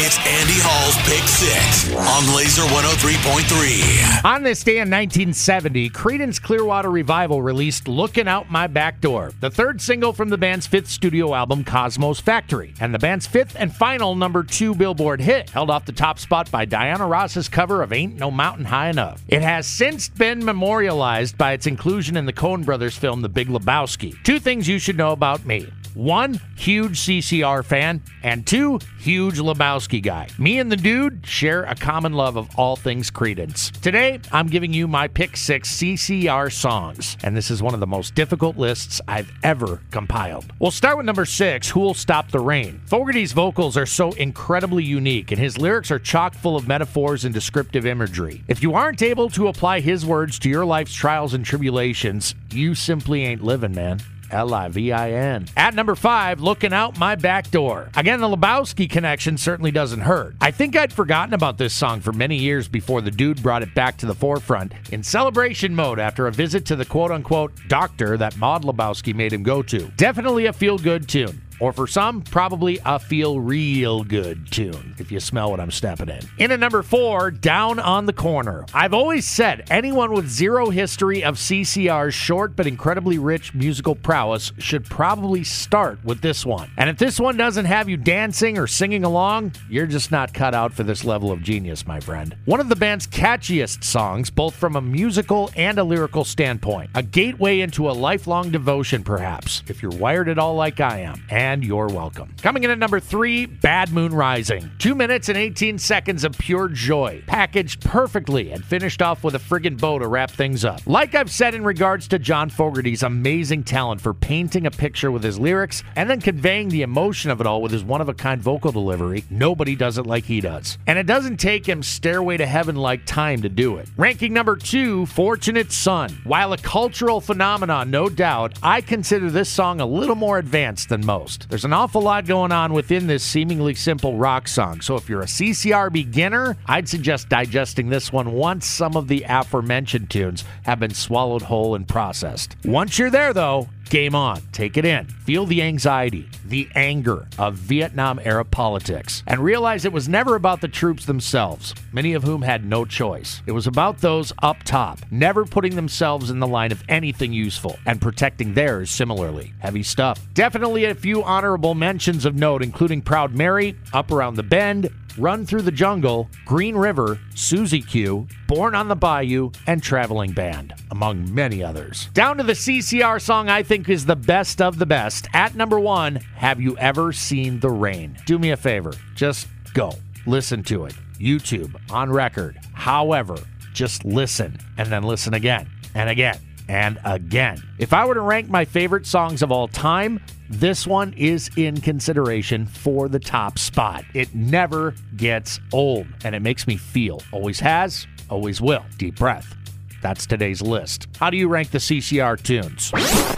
It's Andy Hall's Pick Six on Laser 103.3. On this day in 1970, Creedence Clearwater Revival released Looking Out My Back Door, the third single from the band's fifth studio album, Cosmo's Factory, and the band's fifth and final number two Billboard hit, held off the top spot by Diana Ross's cover of Ain't No Mountain High Enough. It has since been memorialized by its inclusion in the Coen brothers film The Big Lebowski. Two things you should know about me. One, huge CCR fan, and two, huge Lebowski guy. Me and the dude share a common love of all things Creedence. Today, I'm giving you my pick six CCR songs, and this is one of the most difficult lists I've ever compiled. We'll start with number six, Who'll Stop the Rain. Fogerty's vocals are so incredibly unique, and his lyrics are chock full of metaphors and descriptive imagery. If you aren't able to apply his words to your life's trials and tribulations, you simply ain't living, man. L I V I N. At number five, looking out my back door. Again, the Lebowski connection certainly doesn't hurt. I think I'd forgotten about this song for many years before the dude brought it back to the forefront in celebration mode after a visit to the quote unquote doctor that Maud Lebowski made him go to. Definitely a feel good tune. Or for some, probably a feel real good tune, if you smell what I'm stepping in. In at number four, Down on the Corner. I've always said anyone with zero history of CCR's short but incredibly rich musical prowess should probably start with this one. And if this one doesn't have you dancing or singing along, you're just not cut out for this level of genius, my friend. One of the band's catchiest songs, both from a musical and a lyrical standpoint. A gateway into a lifelong devotion, perhaps, if you're wired at all like I am. And and you're welcome. Coming in at number three, Bad Moon Rising. Two minutes and 18 seconds of pure joy, packaged perfectly and finished off with a friggin' bow to wrap things up. Like I've said in regards to John Fogerty's amazing talent for painting a picture with his lyrics and then conveying the emotion of it all with his one of a kind vocal delivery, nobody does it like he does. And it doesn't take him Stairway to Heaven like time to do it. Ranking number two, Fortunate Son. While a cultural phenomenon, no doubt, I consider this song a little more advanced than most. There's an awful lot going on within this seemingly simple rock song. So if you're a CCR beginner, I'd suggest digesting this one once some of the aforementioned tunes have been swallowed whole and processed. Once you're there, though, Game on. Take it in. Feel the anxiety, the anger of Vietnam era politics, and realize it was never about the troops themselves, many of whom had no choice. It was about those up top, never putting themselves in the line of anything useful and protecting theirs similarly. Heavy stuff. Definitely a few honorable mentions of note, including Proud Mary, Up Around the Bend, Run Through the Jungle, Green River, Susie Q, Born on the Bayou, and Traveling Band, among many others. Down to the CCR song I think is the best of the best. At number one, Have You Ever Seen the Rain? Do me a favor, just go. Listen to it. YouTube, on record. However, just listen and then listen again and again and again. If I were to rank my favorite songs of all time, this one is in consideration for the top spot. It never gets old, and it makes me feel. Always has, always will. Deep breath. That's today's list. How do you rank the CCR tunes?